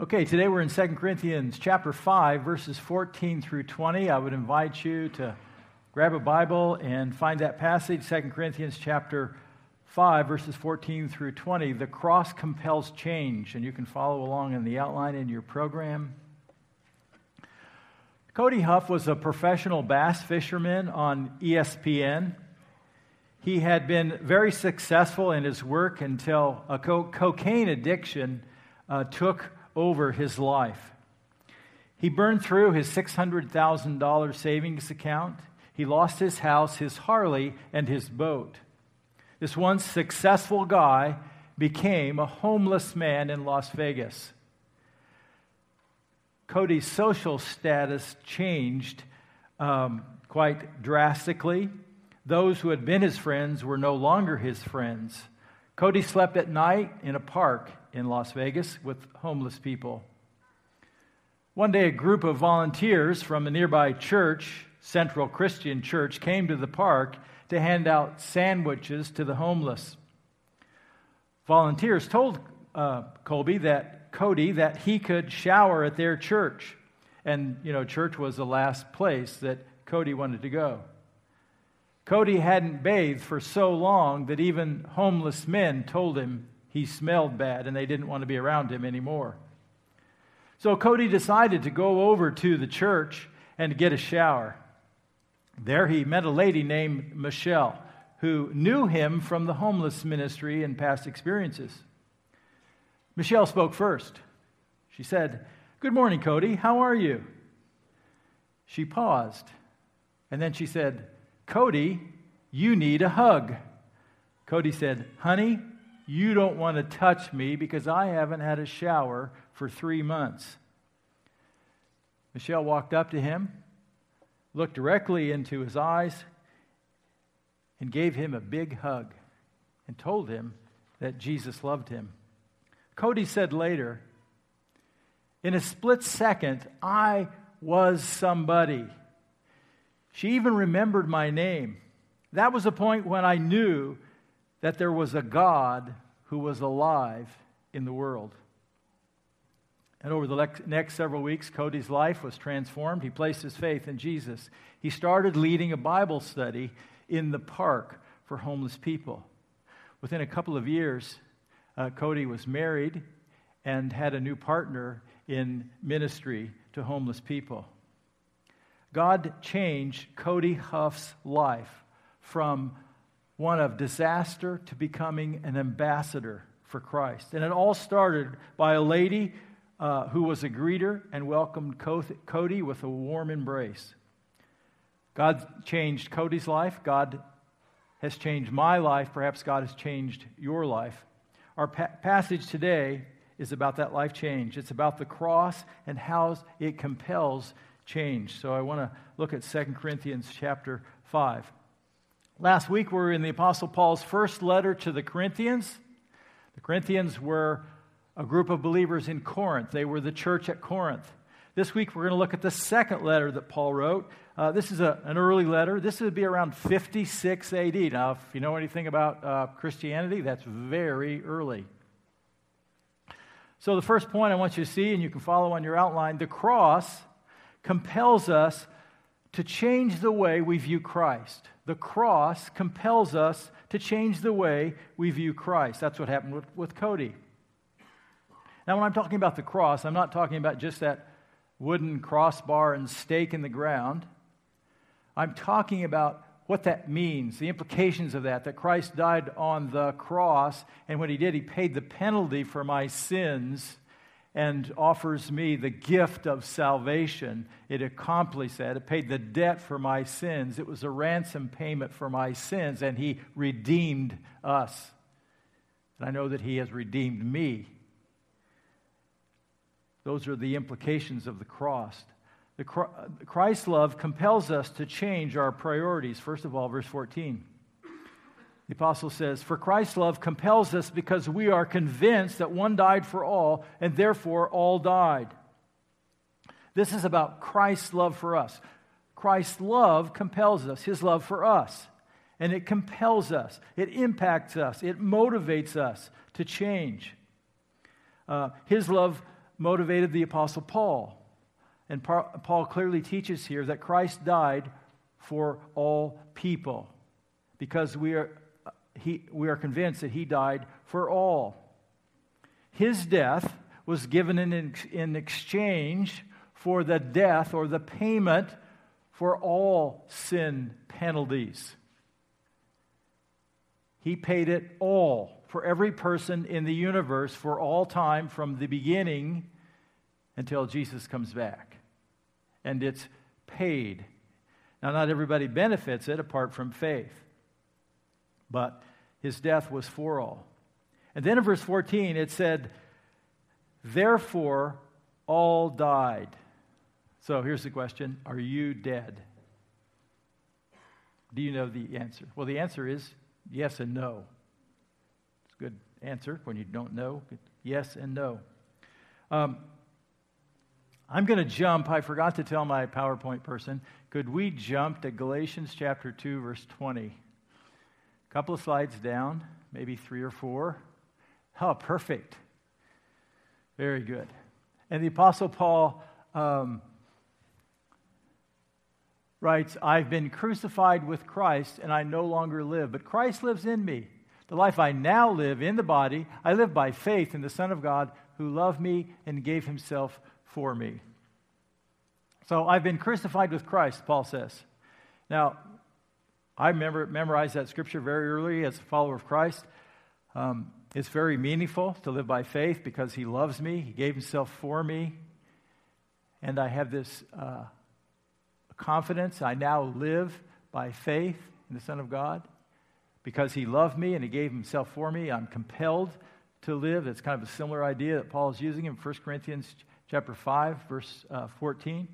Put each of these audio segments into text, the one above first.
Okay, today we're in 2 Corinthians chapter 5, verses 14 through 20. I would invite you to grab a Bible and find that passage, 2 Corinthians chapter 5, verses 14 through 20. The cross compels change, and you can follow along in the outline in your program. Cody Huff was a professional bass fisherman on ESPN. He had been very successful in his work until a co- cocaine addiction uh, took over his life. He burned through his $600,000 savings account. He lost his house, his Harley, and his boat. This once successful guy became a homeless man in Las Vegas. Cody's social status changed um, quite drastically. Those who had been his friends were no longer his friends. Cody slept at night in a park in Las Vegas with homeless people. One day, a group of volunteers from a nearby church, Central Christian Church, came to the park to hand out sandwiches to the homeless. Volunteers told uh, Colby that Cody that he could shower at their church, and you know, church was the last place that Cody wanted to go. Cody hadn't bathed for so long that even homeless men told him he smelled bad and they didn't want to be around him anymore. So Cody decided to go over to the church and get a shower. There he met a lady named Michelle who knew him from the homeless ministry and past experiences. Michelle spoke first. She said, Good morning, Cody. How are you? She paused and then she said, Cody, you need a hug. Cody said, Honey, you don't want to touch me because I haven't had a shower for three months. Michelle walked up to him, looked directly into his eyes, and gave him a big hug and told him that Jesus loved him. Cody said later, In a split second, I was somebody. She even remembered my name. That was the point when I knew that there was a God who was alive in the world. And over the next several weeks, Cody's life was transformed. He placed his faith in Jesus. He started leading a Bible study in the park for homeless people. Within a couple of years, uh, Cody was married and had a new partner in ministry to homeless people. God changed Cody Huff's life from one of disaster to becoming an ambassador for Christ. And it all started by a lady uh, who was a greeter and welcomed Cody with a warm embrace. God changed Cody's life. God has changed my life. Perhaps God has changed your life. Our pa- passage today is about that life change. It's about the cross and how it compels change. So I want to look at 2 Corinthians chapter 5. Last week we were in the Apostle Paul's first letter to the Corinthians. The Corinthians were a group of believers in Corinth, they were the church at Corinth. This week we're going to look at the second letter that Paul wrote. Uh, this is a, an early letter. This would be around 56 AD. Now, if you know anything about uh, Christianity, that's very early. So, the first point I want you to see, and you can follow on your outline the cross compels us to change the way we view Christ. The cross compels us to change the way we view Christ. That's what happened with, with Cody. Now, when I'm talking about the cross, I'm not talking about just that wooden crossbar and stake in the ground. I'm talking about what that means, the implications of that, that Christ died on the cross, and when he did, he paid the penalty for my sins and offers me the gift of salvation. It accomplished that. It paid the debt for my sins. It was a ransom payment for my sins, and He redeemed us. And I know that He has redeemed me. Those are the implications of the cross. The Christ's love compels us to change our priorities. First of all, verse 14. The apostle says, For Christ's love compels us because we are convinced that one died for all, and therefore all died. This is about Christ's love for us. Christ's love compels us, his love for us. And it compels us, it impacts us, it motivates us to change. Uh, his love motivated the Apostle Paul. And Paul clearly teaches here that Christ died for all people because we are, he, we are convinced that he died for all. His death was given in, in exchange for the death or the payment for all sin penalties. He paid it all for every person in the universe for all time from the beginning until Jesus comes back. And it's paid. Now, not everybody benefits it apart from faith, but his death was for all. And then in verse 14, it said, Therefore, all died. So here's the question Are you dead? Do you know the answer? Well, the answer is yes and no. It's a good answer when you don't know. Yes and no. Um, I'm going to jump. I forgot to tell my PowerPoint person. Could we jump to Galatians chapter 2, verse 20? Couple of slides down, maybe three or four. Oh, perfect. Very good. And the Apostle Paul um, writes, I've been crucified with Christ, and I no longer live, but Christ lives in me. The life I now live in the body, I live by faith in the Son of God who loved me and gave himself for me. So I've been crucified with Christ, Paul says. Now, I remember, memorized that scripture very early as a follower of Christ. Um, it's very meaningful to live by faith because he loves me, he gave himself for me. And I have this uh, confidence. I now live by faith in the Son of God. Because he loved me and he gave himself for me, I'm compelled to live. It's kind of a similar idea that Paul is using in 1 Corinthians chapter 5, verse uh, 14.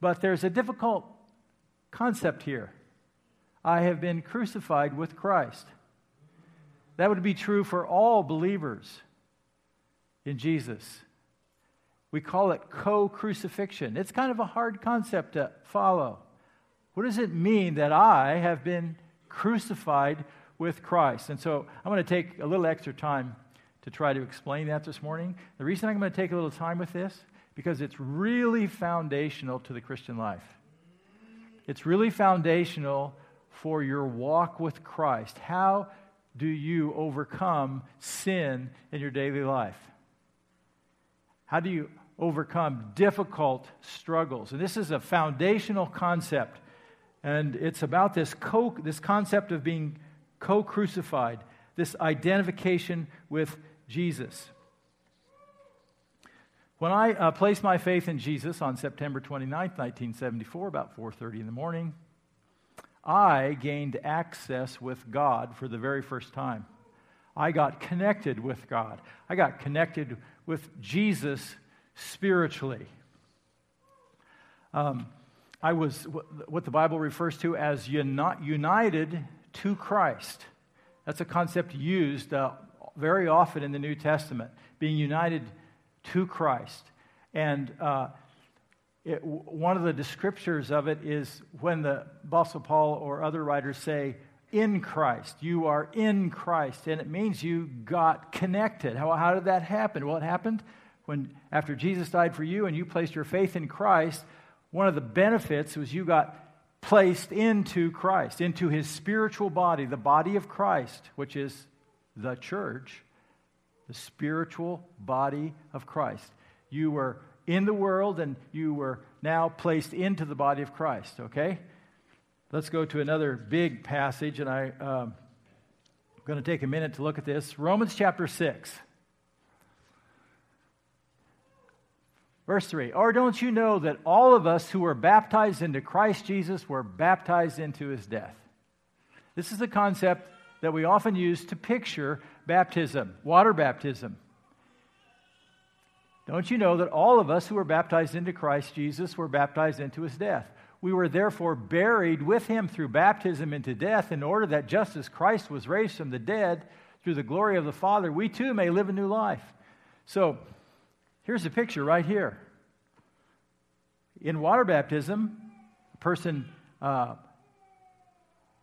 But there's a difficult concept here. I have been crucified with Christ. That would be true for all believers in Jesus. We call it co crucifixion. It's kind of a hard concept to follow. What does it mean that I have been crucified with Christ? And so I'm going to take a little extra time to try to explain that this morning. The reason I'm going to take a little time with this because it's really foundational to the Christian life. It's really foundational for your walk with Christ. How do you overcome sin in your daily life? How do you overcome difficult struggles? And this is a foundational concept. And it's about this, co- this concept of being co crucified, this identification with Jesus. When I uh, placed my faith in Jesus on September 29, 1974, about 4:30 in the morning, I gained access with God for the very first time. I got connected with God. I got connected with Jesus spiritually. Um, I was what the Bible refers to as united to Christ. That's a concept used uh, very often in the New Testament, being united to Christ. And uh, it, one of the descriptors of it is when the Apostle Paul or other writers say, in Christ. You are in Christ. And it means you got connected. How, how did that happen? Well, it happened when, after Jesus died for you and you placed your faith in Christ, one of the benefits was you got placed into Christ, into his spiritual body, the body of Christ, which is the church, the spiritual body of Christ. You were in the world and you were now placed into the body of Christ, okay? Let's go to another big passage, and I, um, I'm going to take a minute to look at this. Romans chapter 6. Verse 3 Or don't you know that all of us who were baptized into Christ Jesus were baptized into his death? This is a concept that we often use to picture baptism, water baptism. Don't you know that all of us who were baptized into Christ Jesus were baptized into his death? We were therefore buried with him through baptism into death, in order that just as Christ was raised from the dead through the glory of the Father, we too may live a new life. So here's the picture right here. In water baptism, a person uh,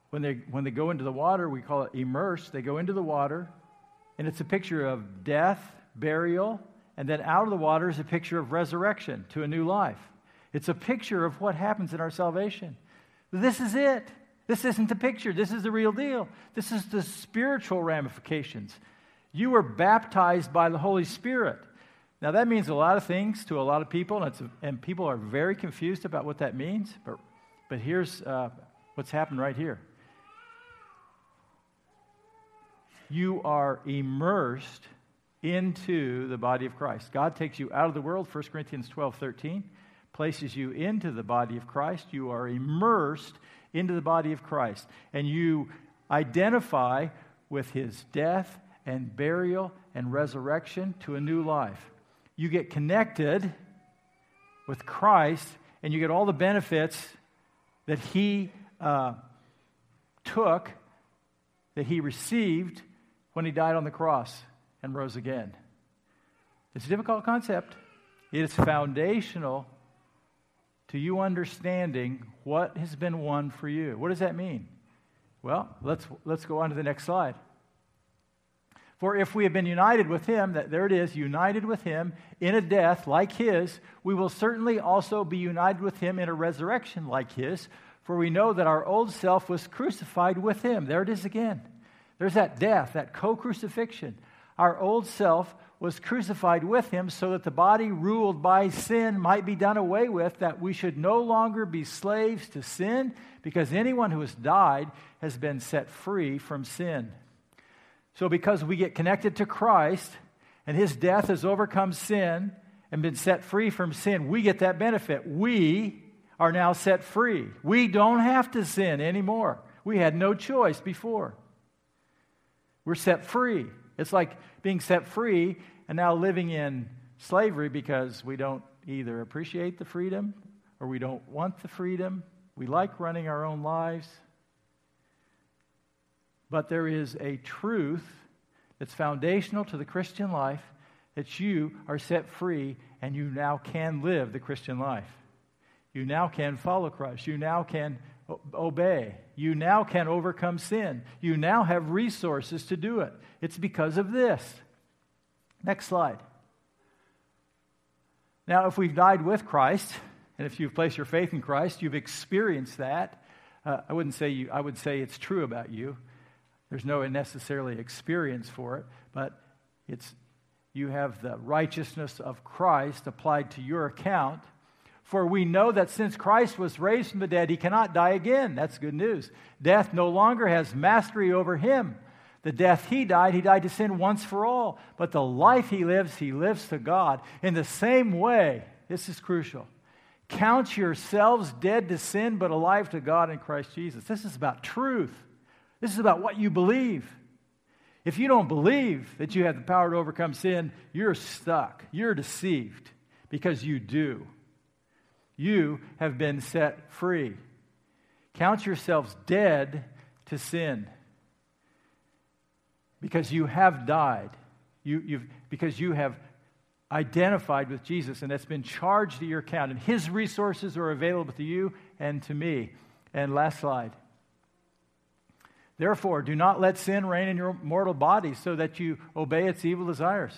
when they, when they go into the water, we call it immerse. They go into the water, and it's a picture of death, burial, and then out of the water is a picture of resurrection to a new life. It's a picture of what happens in our salvation. This is it. This isn't the picture. This is the real deal. This is the spiritual ramifications. You were baptized by the Holy Spirit. Now, that means a lot of things to a lot of people, and, and people are very confused about what that means. But, but here's uh, what's happened right here you are immersed into the body of Christ. God takes you out of the world, 1 Corinthians 12 13, places you into the body of Christ. You are immersed into the body of Christ, and you identify with his death and burial and resurrection to a new life. You get connected with Christ, and you get all the benefits that he uh, took, that he received when he died on the cross and rose again. It's a difficult concept. It is foundational to you understanding what has been won for you. What does that mean? Well, let's, let's go on to the next slide. For if we have been united with him, that there it is, united with him in a death like his, we will certainly also be united with him in a resurrection like his. For we know that our old self was crucified with him. There it is again. There's that death, that co crucifixion. Our old self was crucified with him so that the body ruled by sin might be done away with, that we should no longer be slaves to sin, because anyone who has died has been set free from sin. So, because we get connected to Christ and his death has overcome sin and been set free from sin, we get that benefit. We are now set free. We don't have to sin anymore. We had no choice before. We're set free. It's like being set free and now living in slavery because we don't either appreciate the freedom or we don't want the freedom. We like running our own lives. But there is a truth that's foundational to the Christian life that you are set free and you now can live the Christian life. You now can follow Christ. You now can obey. You now can overcome sin. You now have resources to do it. It's because of this. Next slide. Now, if we've died with Christ, and if you've placed your faith in Christ, you've experienced that. Uh, I wouldn't say you, I would say it's true about you. There's no necessarily experience for it, but it's you have the righteousness of Christ applied to your account. For we know that since Christ was raised from the dead, he cannot die again. That's good news. Death no longer has mastery over him. The death he died, he died to sin once for all. But the life he lives, he lives to God. In the same way, this is crucial. Count yourselves dead to sin, but alive to God in Christ Jesus. This is about truth. This is about what you believe. If you don't believe that you have the power to overcome sin, you're stuck. You're deceived because you do. You have been set free. Count yourselves dead to sin because you have died. You, have because you have identified with Jesus, and that's been charged to your account, and His resources are available to you and to me. And last slide. Therefore, do not let sin reign in your mortal body so that you obey its evil desires.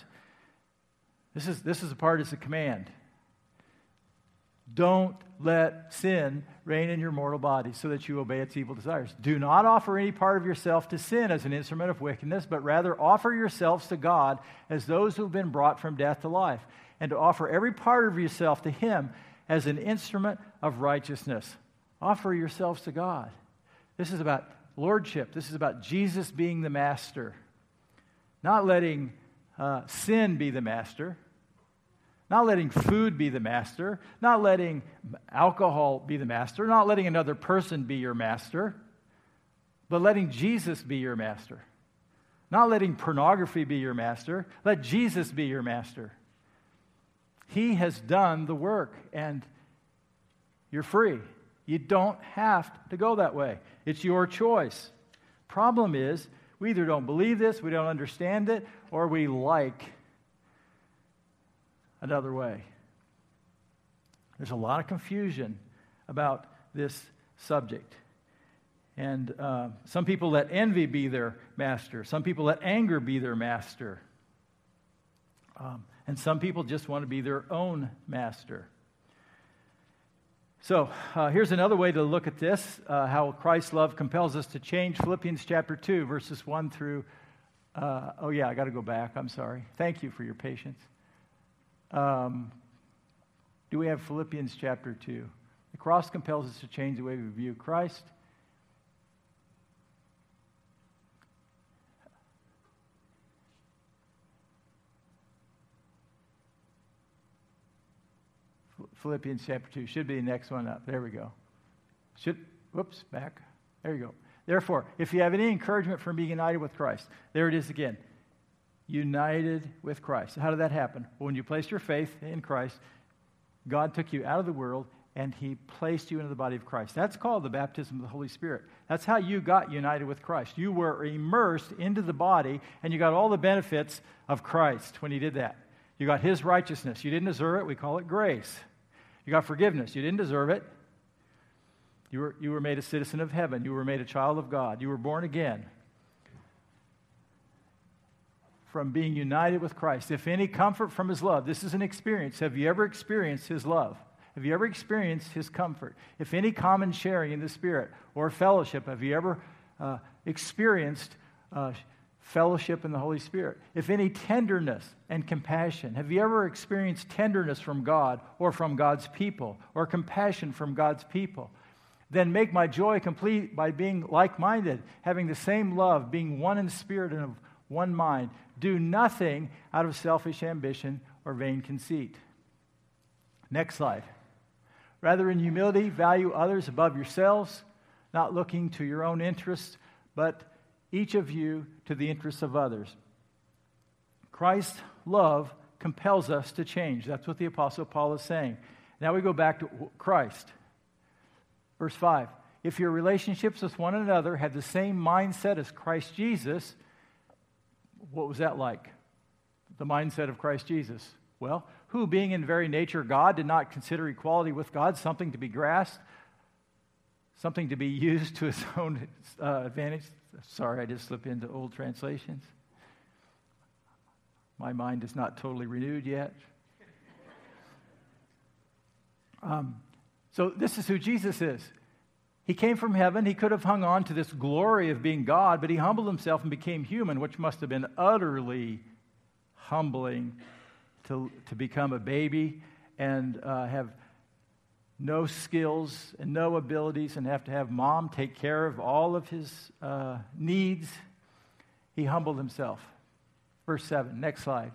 This is, this is a part, it's a command. Don't let sin reign in your mortal body so that you obey its evil desires. Do not offer any part of yourself to sin as an instrument of wickedness, but rather offer yourselves to God as those who have been brought from death to life, and to offer every part of yourself to Him as an instrument of righteousness. Offer yourselves to God. This is about lordship. This is about Jesus being the master, not letting uh, sin be the master not letting food be the master, not letting alcohol be the master, not letting another person be your master, but letting Jesus be your master. Not letting pornography be your master, let Jesus be your master. He has done the work, and you're free. You don't have to go that way. It's your choice. Problem is, we either don't believe this, we don't understand it, or we like another way. There's a lot of confusion about this subject. And uh, some people let envy be their master, some people let anger be their master. Um, And some people just want to be their own master. So uh, here's another way to look at this uh, how Christ's love compels us to change. Philippians chapter 2, verses 1 through. Uh, oh, yeah, I got to go back. I'm sorry. Thank you for your patience. Um, do we have Philippians chapter 2? The cross compels us to change the way we view Christ. Philippians chapter 2. Should be the next one up. There we go. Should, whoops, back. There you go. Therefore, if you have any encouragement from being united with Christ, there it is again. United with Christ. How did that happen? Well, when you placed your faith in Christ, God took you out of the world and he placed you into the body of Christ. That's called the baptism of the Holy Spirit. That's how you got united with Christ. You were immersed into the body and you got all the benefits of Christ when he did that. You got his righteousness. You didn't deserve it. We call it grace. You got forgiveness. You didn't deserve it. You were, you were made a citizen of heaven. You were made a child of God. You were born again from being united with Christ. If any comfort from his love, this is an experience. Have you ever experienced his love? Have you ever experienced his comfort? If any common sharing in the Spirit or fellowship, have you ever uh, experienced uh, fellowship in the Holy Spirit. If any tenderness and compassion, have you ever experienced tenderness from God or from God's people or compassion from God's people? Then make my joy complete by being like minded, having the same love, being one in spirit and of one mind. Do nothing out of selfish ambition or vain conceit. Next slide. Rather, in humility, value others above yourselves, not looking to your own interests, but each of you to the interests of others. Christ's love compels us to change. That's what the Apostle Paul is saying. Now we go back to Christ. Verse 5 If your relationships with one another had the same mindset as Christ Jesus, what was that like? The mindset of Christ Jesus. Well, who, being in very nature God, did not consider equality with God something to be grasped, something to be used to his own uh, advantage? Sorry, I just slipped into old translations. My mind is not totally renewed yet. Um, so, this is who Jesus is. He came from heaven. He could have hung on to this glory of being God, but he humbled himself and became human, which must have been utterly humbling to, to become a baby and uh, have no skills and no abilities and have to have mom take care of all of his uh, needs, he humbled himself. Verse 7, next slide.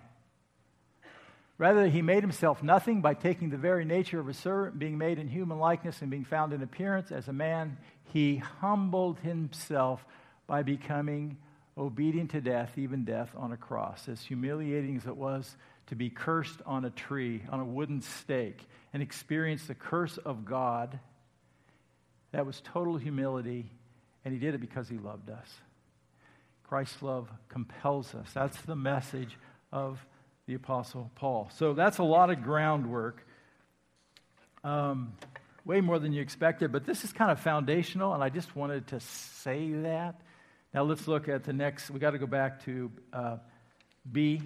Rather, he made himself nothing by taking the very nature of a servant, being made in human likeness and being found in appearance as a man. He humbled himself by becoming obedient to death, even death on a cross. As humiliating as it was to be cursed on a tree, on a wooden stake, and experience the curse of God. That was total humility, and he did it because he loved us. Christ's love compels us. That's the message of the Apostle Paul. So that's a lot of groundwork. Um, way more than you expected, but this is kind of foundational, and I just wanted to say that. Now let's look at the next. We got to go back to uh, B.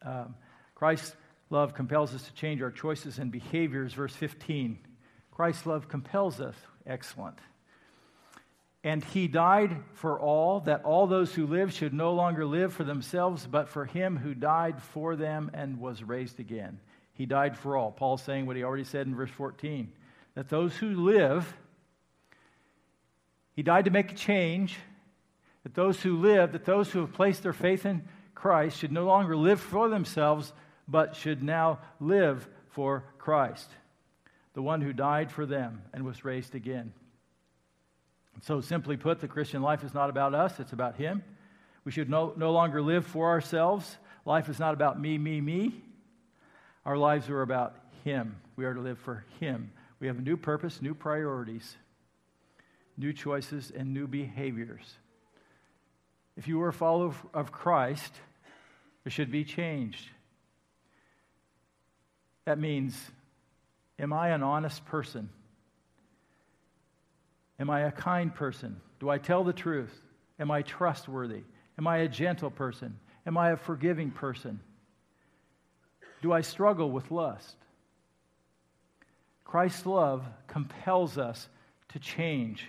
Um, Christ's love compels us to change our choices and behaviors. Verse 15. Christ's love compels us. Excellent. And he died for all, that all those who live should no longer live for themselves, but for him who died for them and was raised again. He died for all. Paul's saying what he already said in verse 14 that those who live, he died to make a change, that those who live, that those who have placed their faith in Christ should no longer live for themselves, but should now live for Christ, the one who died for them and was raised again. So, simply put, the Christian life is not about us, it's about Him. We should no, no longer live for ourselves. Life is not about me, me, me. Our lives are about Him. We are to live for Him. We have a new purpose, new priorities, new choices, and new behaviors. If you are a follower of Christ, there should be change. That means, am I an honest person? Am I a kind person? Do I tell the truth? Am I trustworthy? Am I a gentle person? Am I a forgiving person? do I struggle with lust? Christ's love compels us to change,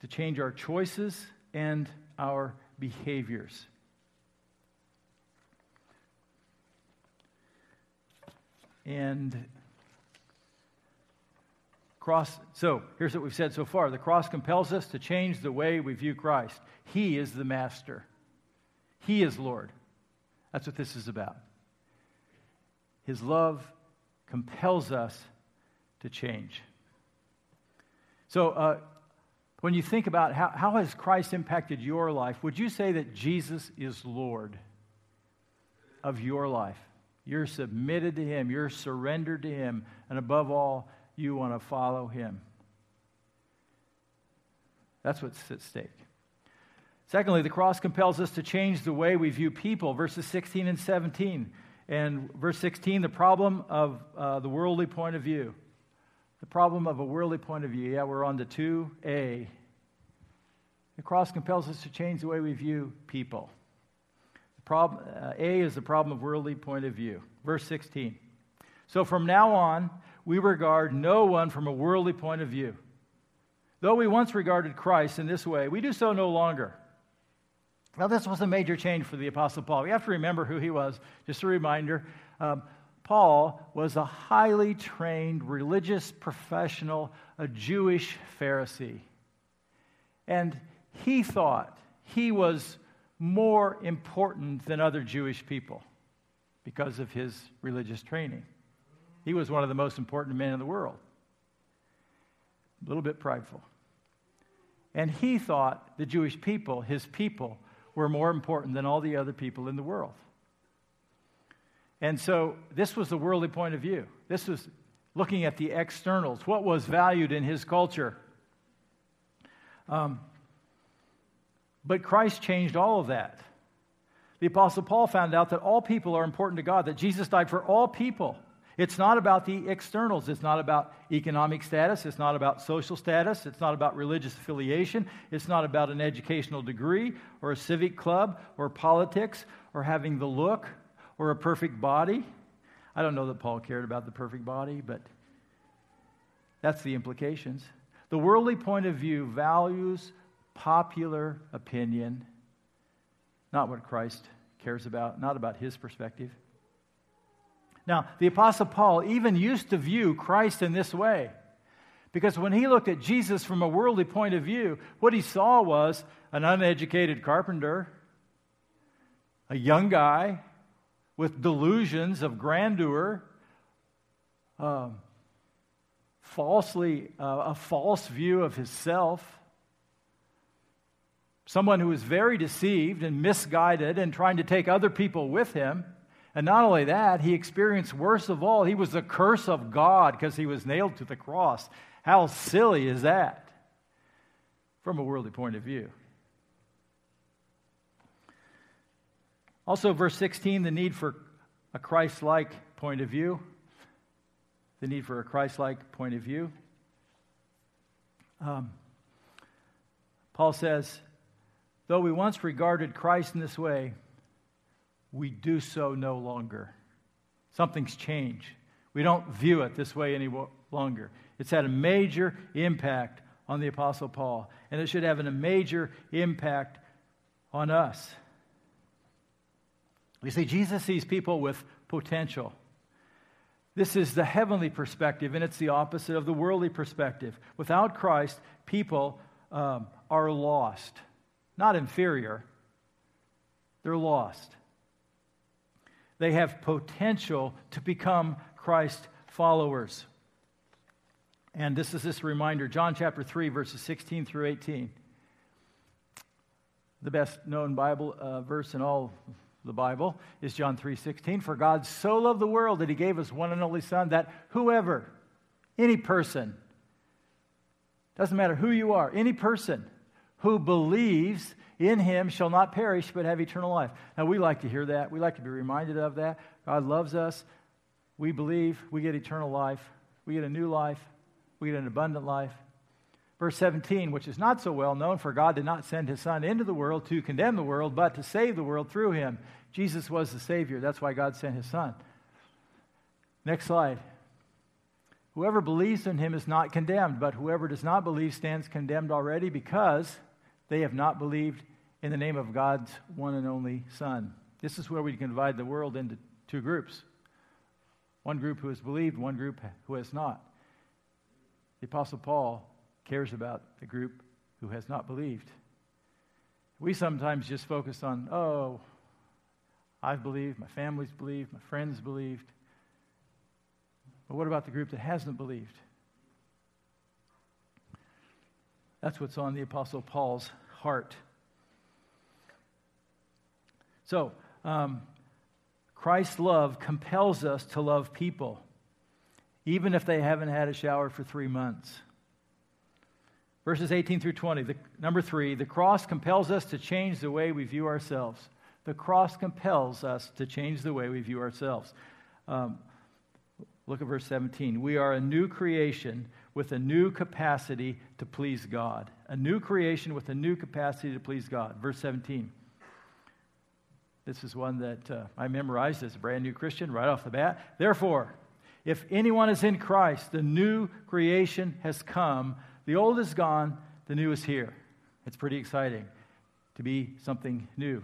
to change our choices and our behaviors. And cross, so here's what we've said so far the cross compels us to change the way we view Christ. He is the master, He is Lord. That's what this is about. His love compels us to change. So, uh, when you think about how, how has Christ impacted your life, would you say that Jesus is Lord of your life? You're submitted to Him, you're surrendered to Him, and above all, you want to follow Him. That's what's at stake. Secondly, the cross compels us to change the way we view people, verses 16 and 17. And verse 16, the problem of uh, the worldly point of view. The problem of a worldly point of view. Yeah, we're on to 2a. The cross compels us to change the way we view people. The problem, uh, a is the problem of worldly point of view. Verse 16. So from now on, we regard no one from a worldly point of view. Though we once regarded Christ in this way, we do so no longer. Now, this was a major change for the Apostle Paul. We have to remember who he was. Just a reminder um, Paul was a highly trained religious professional, a Jewish Pharisee. And he thought he was more important than other Jewish people because of his religious training. He was one of the most important men in the world. A little bit prideful. And he thought the Jewish people, his people, were more important than all the other people in the world. And so this was the worldly point of view. This was looking at the externals, what was valued in his culture. Um, but Christ changed all of that. The Apostle Paul found out that all people are important to God, that Jesus died for all people. It's not about the externals. It's not about economic status. It's not about social status. It's not about religious affiliation. It's not about an educational degree or a civic club or politics or having the look or a perfect body. I don't know that Paul cared about the perfect body, but that's the implications. The worldly point of view values popular opinion, not what Christ cares about, not about his perspective. Now, the Apostle Paul even used to view Christ in this way. Because when he looked at Jesus from a worldly point of view, what he saw was an uneducated carpenter, a young guy with delusions of grandeur, um, falsely, uh, a false view of himself, someone who was very deceived and misguided and trying to take other people with him. And not only that, he experienced worst of all, he was the curse of God because he was nailed to the cross. How silly is that from a worldly point of view? Also, verse 16, the need for a Christ like point of view. The need for a Christ like point of view. Um, Paul says, though we once regarded Christ in this way, we do so no longer. Something's changed. We don't view it this way any longer. It's had a major impact on the Apostle Paul, and it should have a major impact on us. You see, Jesus sees people with potential. This is the heavenly perspective, and it's the opposite of the worldly perspective. Without Christ, people um, are lost. Not inferior, they're lost. They have potential to become Christ followers. And this is this reminder John chapter 3, verses 16 through 18. The best known Bible uh, verse in all the Bible is John 3:16 for God so loved the world that he gave us one and only son that whoever any person doesn't matter who you are any person who believes in him shall not perish but have eternal life. Now, we like to hear that. We like to be reminded of that. God loves us. We believe we get eternal life. We get a new life. We get an abundant life. Verse 17, which is not so well known, for God did not send his Son into the world to condemn the world, but to save the world through him. Jesus was the Savior. That's why God sent his Son. Next slide. Whoever believes in him is not condemned, but whoever does not believe stands condemned already because they have not believed in the name of God's one and only Son. This is where we can divide the world into two groups one group who has believed, one group who has not. The Apostle Paul cares about the group who has not believed. We sometimes just focus on, oh, I've believed, my family's believed, my friends believed. But what about the group that hasn't believed? That's what's on the Apostle Paul's heart. So, um, Christ's love compels us to love people, even if they haven't had a shower for three months. Verses 18 through 20. The, number three, the cross compels us to change the way we view ourselves. The cross compels us to change the way we view ourselves. Um, look at verse 17. We are a new creation with a new capacity to please God. A new creation with a new capacity to please God. Verse 17. This is one that uh, I memorized as a brand new Christian right off the bat. Therefore, if anyone is in Christ, the new creation has come the old is gone, the new is here. It's pretty exciting to be something new.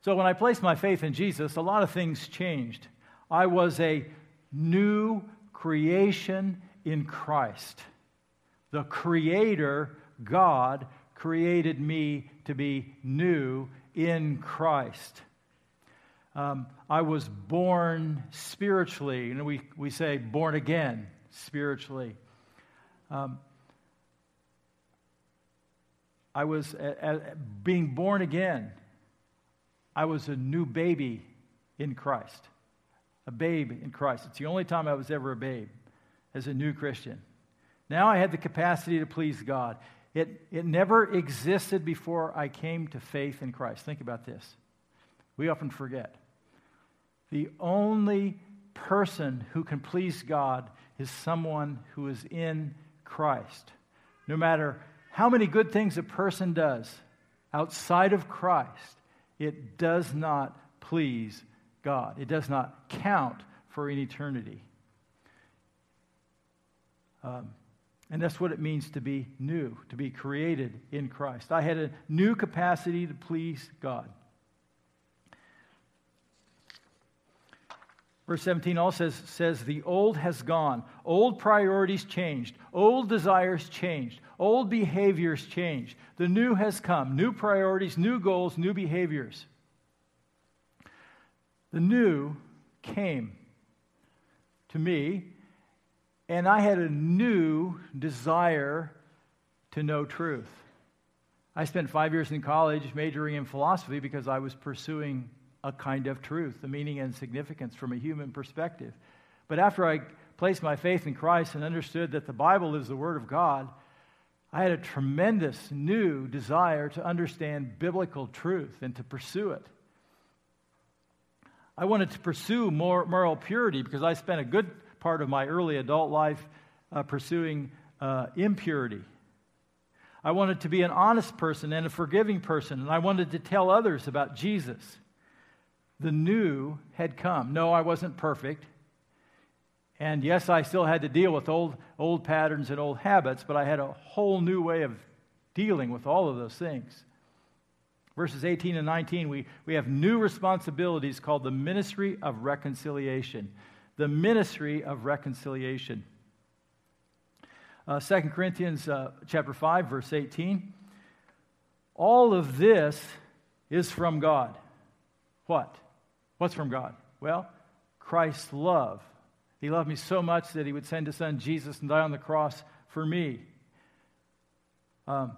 So, when I placed my faith in Jesus, a lot of things changed. I was a new creation in Christ. The Creator, God, created me to be new in Christ. Um, I was born spiritually, and we, we say born again spiritually. Um, I was being born again. I was a new baby in Christ, a babe in Christ. It's the only time I was ever a babe as a new Christian. Now I had the capacity to please God. It, it never existed before I came to faith in Christ. Think about this. We often forget. The only person who can please God is someone who is in Christ. No matter how many good things a person does outside of Christ, it does not please God. It does not count for an eternity. Um, and that's what it means to be new, to be created in Christ. I had a new capacity to please God. Verse 17 also says, says, The old has gone. Old priorities changed. Old desires changed. Old behaviors changed. The new has come. New priorities, new goals, new behaviors. The new came to me, and I had a new desire to know truth. I spent five years in college majoring in philosophy because I was pursuing a kind of truth, the meaning and significance from a human perspective. But after I placed my faith in Christ and understood that the Bible is the Word of God, I had a tremendous new desire to understand biblical truth and to pursue it. I wanted to pursue more moral purity because I spent a good part of my early adult life uh, pursuing uh, impurity. I wanted to be an honest person and a forgiving person, and I wanted to tell others about Jesus the new had come. No, I wasn't perfect. And yes, I still had to deal with old, old patterns and old habits, but I had a whole new way of dealing with all of those things. Verses 18 and 19, we, we have new responsibilities called the ministry of reconciliation. The ministry of reconciliation. Uh, 2 Corinthians uh, chapter 5, verse 18. All of this is from God. What? What's from God? Well, Christ's love. He loved me so much that he would send his son Jesus and die on the cross for me. Um,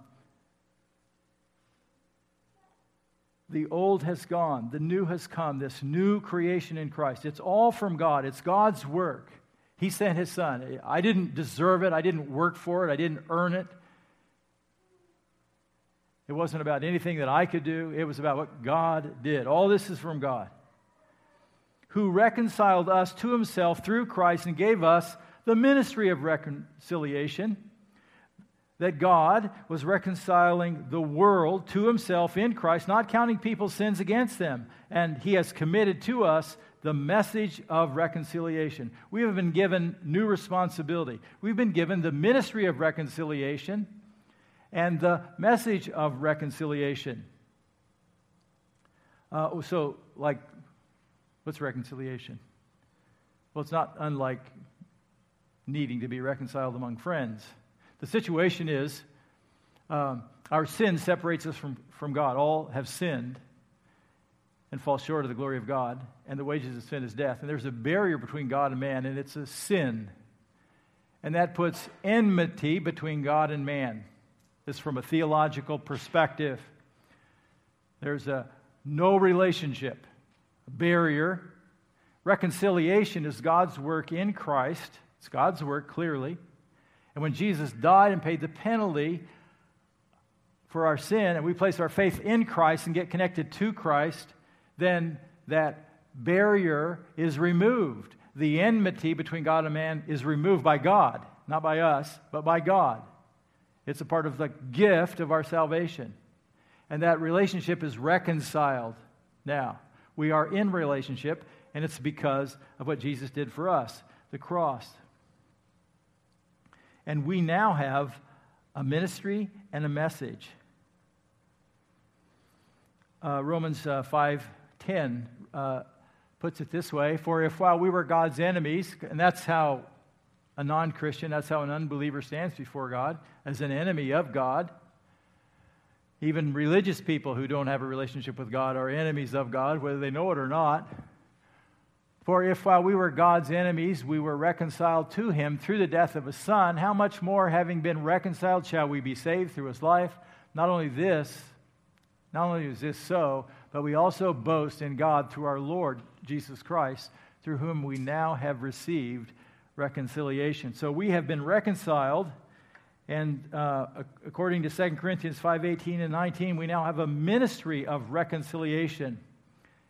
the old has gone, the new has come, this new creation in Christ. It's all from God, it's God's work. He sent his son. I didn't deserve it, I didn't work for it, I didn't earn it. It wasn't about anything that I could do, it was about what God did. All this is from God who reconciled us to himself through Christ and gave us the ministry of reconciliation. That God was reconciling the world to himself in Christ, not counting people's sins against them. And he has committed to us the message of reconciliation. We have been given new responsibility. We've been given the ministry of reconciliation and the message of reconciliation. Uh, so, like, what's reconciliation? Well, it's not unlike needing to be reconciled among friends. The situation is um, our sin separates us from, from God. All have sinned and fall short of the glory of God, and the wages of sin is death. And there's a barrier between God and man, and it's a sin. And that puts enmity between God and man. This from a theological perspective. There's a no relationship, a barrier. Reconciliation is God's work in Christ. It's God's work, clearly. And when Jesus died and paid the penalty for our sin, and we place our faith in Christ and get connected to Christ, then that barrier is removed. The enmity between God and man is removed by God, not by us, but by God. It's a part of the gift of our salvation. And that relationship is reconciled. Now, we are in relationship, and it's because of what Jesus did for us the cross. And we now have a ministry and a message. Uh, Romans uh, 5.10 uh, puts it this way, For if while we were God's enemies, and that's how a non Christian, that's how an unbeliever stands before God, as an enemy of God. Even religious people who don't have a relationship with God are enemies of God, whether they know it or not. For if while we were God's enemies, we were reconciled to him through the death of his son, how much more, having been reconciled, shall we be saved through his life? Not only this, not only is this so, but we also boast in God through our Lord Jesus Christ, through whom we now have received reconciliation. So we have been reconciled, and uh, according to 2 Corinthians 5:18 and 19, we now have a ministry of reconciliation.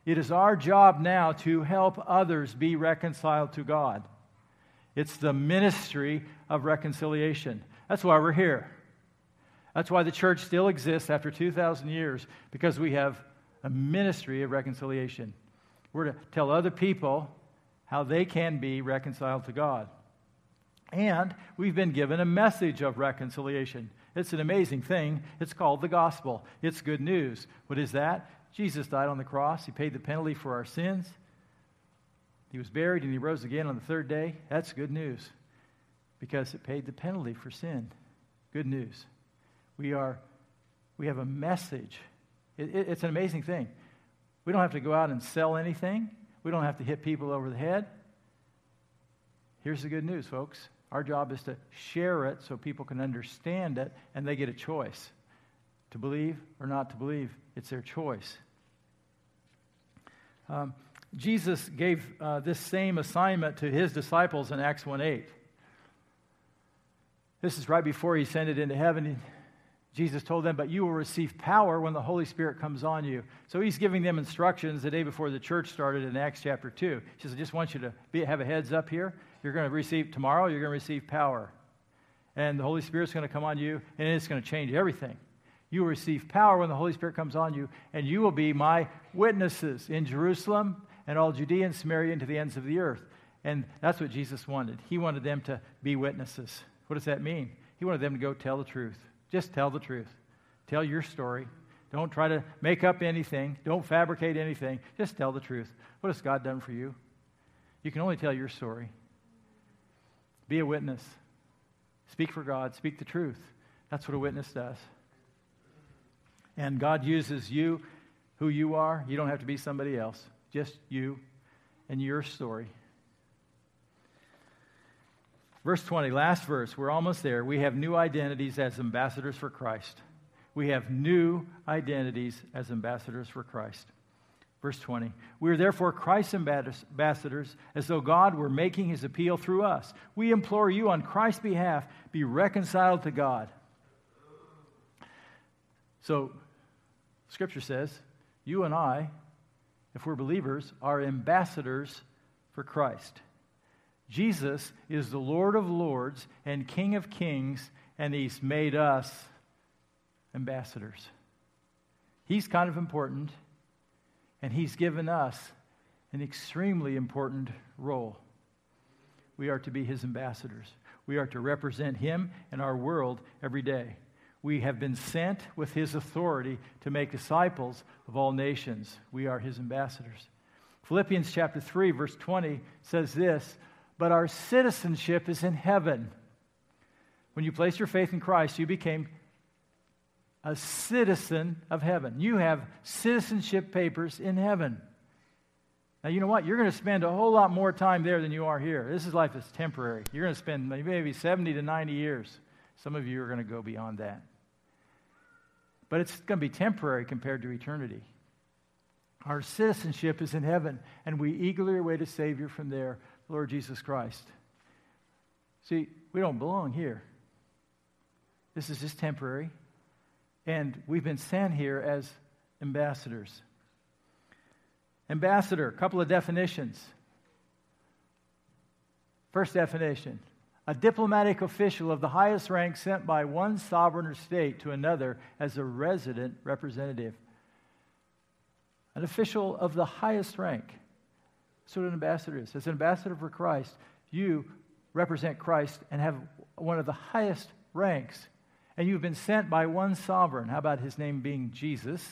It is our job now to help others be reconciled to God. It's the ministry of reconciliation. That's why we're here. That's why the church still exists after 2,000 years, because we have a ministry of reconciliation. We're to tell other people how they can be reconciled to God. And we've been given a message of reconciliation. It's an amazing thing. It's called the gospel. It's good news. What is that? Jesus died on the cross. He paid the penalty for our sins. He was buried and he rose again on the third day. That's good news because it paid the penalty for sin. Good news. We are we have a message. It, it, it's an amazing thing. We don't have to go out and sell anything. We don't have to hit people over the head. Here's the good news, folks. Our job is to share it so people can understand it and they get a choice to believe or not to believe. It's their choice. Um, Jesus gave uh, this same assignment to his disciples in Acts 1 8. This is right before he ascended into heaven. Jesus told them, But you will receive power when the Holy Spirit comes on you. So he's giving them instructions the day before the church started in Acts chapter 2. He says, I just want you to be, have a heads up here. You're going to receive tomorrow, you're going to receive power. And the Holy Spirit's going to come on you, and it's going to change everything. You will receive power when the Holy Spirit comes on you, and you will be my witnesses in Jerusalem and all Judea and Samaria and to the ends of the earth. And that's what Jesus wanted. He wanted them to be witnesses. What does that mean? He wanted them to go tell the truth. Just tell the truth. Tell your story. Don't try to make up anything. Don't fabricate anything. Just tell the truth. What has God done for you? You can only tell your story. Be a witness. Speak for God. Speak the truth. That's what a witness does. And God uses you, who you are. You don't have to be somebody else, just you and your story. Verse 20, last verse, we're almost there. We have new identities as ambassadors for Christ. We have new identities as ambassadors for Christ. Verse 20, we are therefore Christ's ambassadors, as though God were making his appeal through us. We implore you on Christ's behalf, be reconciled to God. So, Scripture says, you and I, if we're believers, are ambassadors for Christ. Jesus is the Lord of lords and King of kings, and He's made us ambassadors. He's kind of important, and He's given us an extremely important role. We are to be His ambassadors. We are to represent Him in our world every day. We have been sent with His authority to make disciples of all nations. We are His ambassadors. Philippians chapter 3, verse 20 says this But our citizenship is in heaven. When you place your faith in Christ, you became a citizen of heaven. You have citizenship papers in heaven. Now, you know what? You're going to spend a whole lot more time there than you are here. This is life is temporary. You're going to spend maybe 70 to 90 years. Some of you are going to go beyond that. But it's going to be temporary compared to eternity. Our citizenship is in heaven, and we eagerly await a Savior from there, Lord Jesus Christ. See, we don't belong here. This is just temporary. And we've been sent here as ambassadors. Ambassador, a couple of definitions. First definition a diplomatic official of the highest rank sent by one sovereign or state to another as a resident representative. An official of the highest rank. That's what an ambassador is. As an ambassador for Christ, you represent Christ and have one of the highest ranks. And you've been sent by one sovereign. How about his name being Jesus?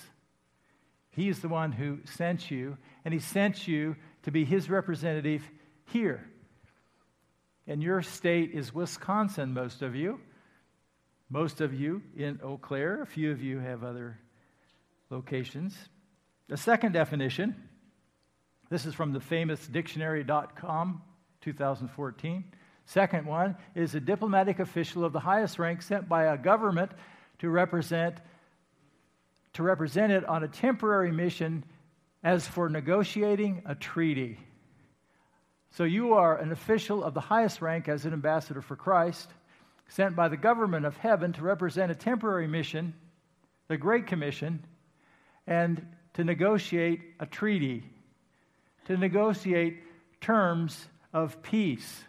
He is the one who sent you, and He sent you to be His representative here. And your state is Wisconsin, most of you. Most of you in Eau Claire. A few of you have other locations. The second definition this is from the famous dictionary.com, 2014. Second one is a diplomatic official of the highest rank sent by a government to represent to represent it on a temporary mission as for negotiating a treaty. So you are an official of the highest rank as an ambassador for Christ, sent by the government of heaven to represent a temporary mission, the Great Commission, and to negotiate a treaty, to negotiate terms of peace,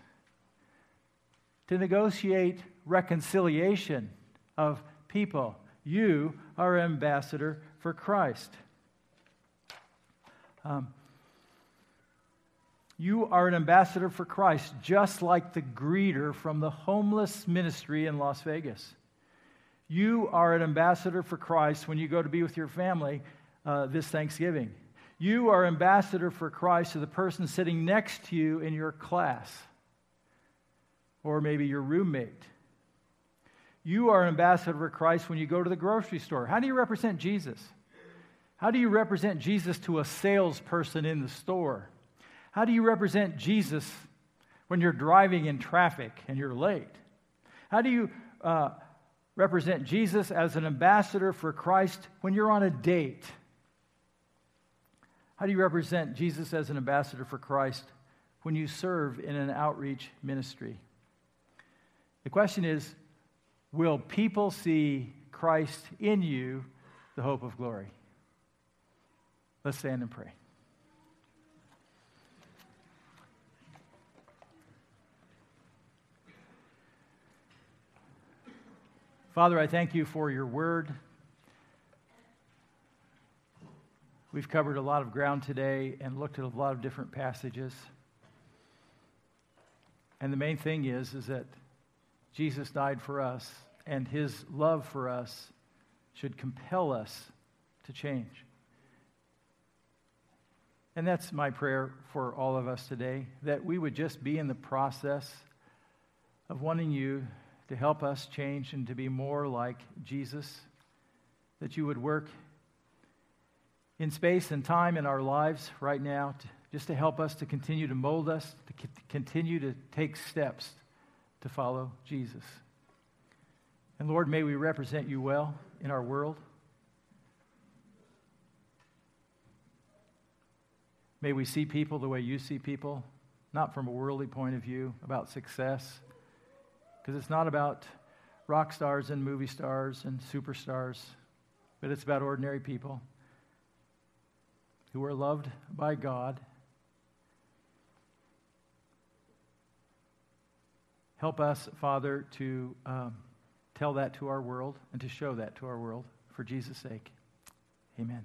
to negotiate reconciliation of people. You are ambassador for Christ. Um, you are an ambassador for Christ, just like the greeter from the homeless ministry in Las Vegas. You are an ambassador for Christ when you go to be with your family uh, this Thanksgiving. You are ambassador for Christ to the person sitting next to you in your class, or maybe your roommate you are ambassador for Christ when you go to the grocery store. How do you represent Jesus? How do you represent Jesus to a salesperson in the store? How do you represent Jesus when you're driving in traffic and you're late? How do you uh, represent Jesus as an ambassador for Christ when you're on a date? How do you represent Jesus as an ambassador for Christ when you serve in an outreach ministry? The question is will people see Christ in you, the hope of glory? Let's stand and pray. Father, I thank you for your word. We've covered a lot of ground today and looked at a lot of different passages. And the main thing is is that Jesus died for us, and his love for us should compel us to change. And that's my prayer for all of us today that we would just be in the process of wanting you to help us change and to be more like Jesus, that you would work in space and time in our lives right now to, just to help us to continue to mold us, to continue to take steps to follow Jesus. And Lord, may we represent you well in our world. May we see people the way you see people, not from a worldly point of view about success, because it's not about rock stars and movie stars and superstars, but it's about ordinary people who are loved by God Help us, Father, to um, tell that to our world and to show that to our world for Jesus' sake. Amen.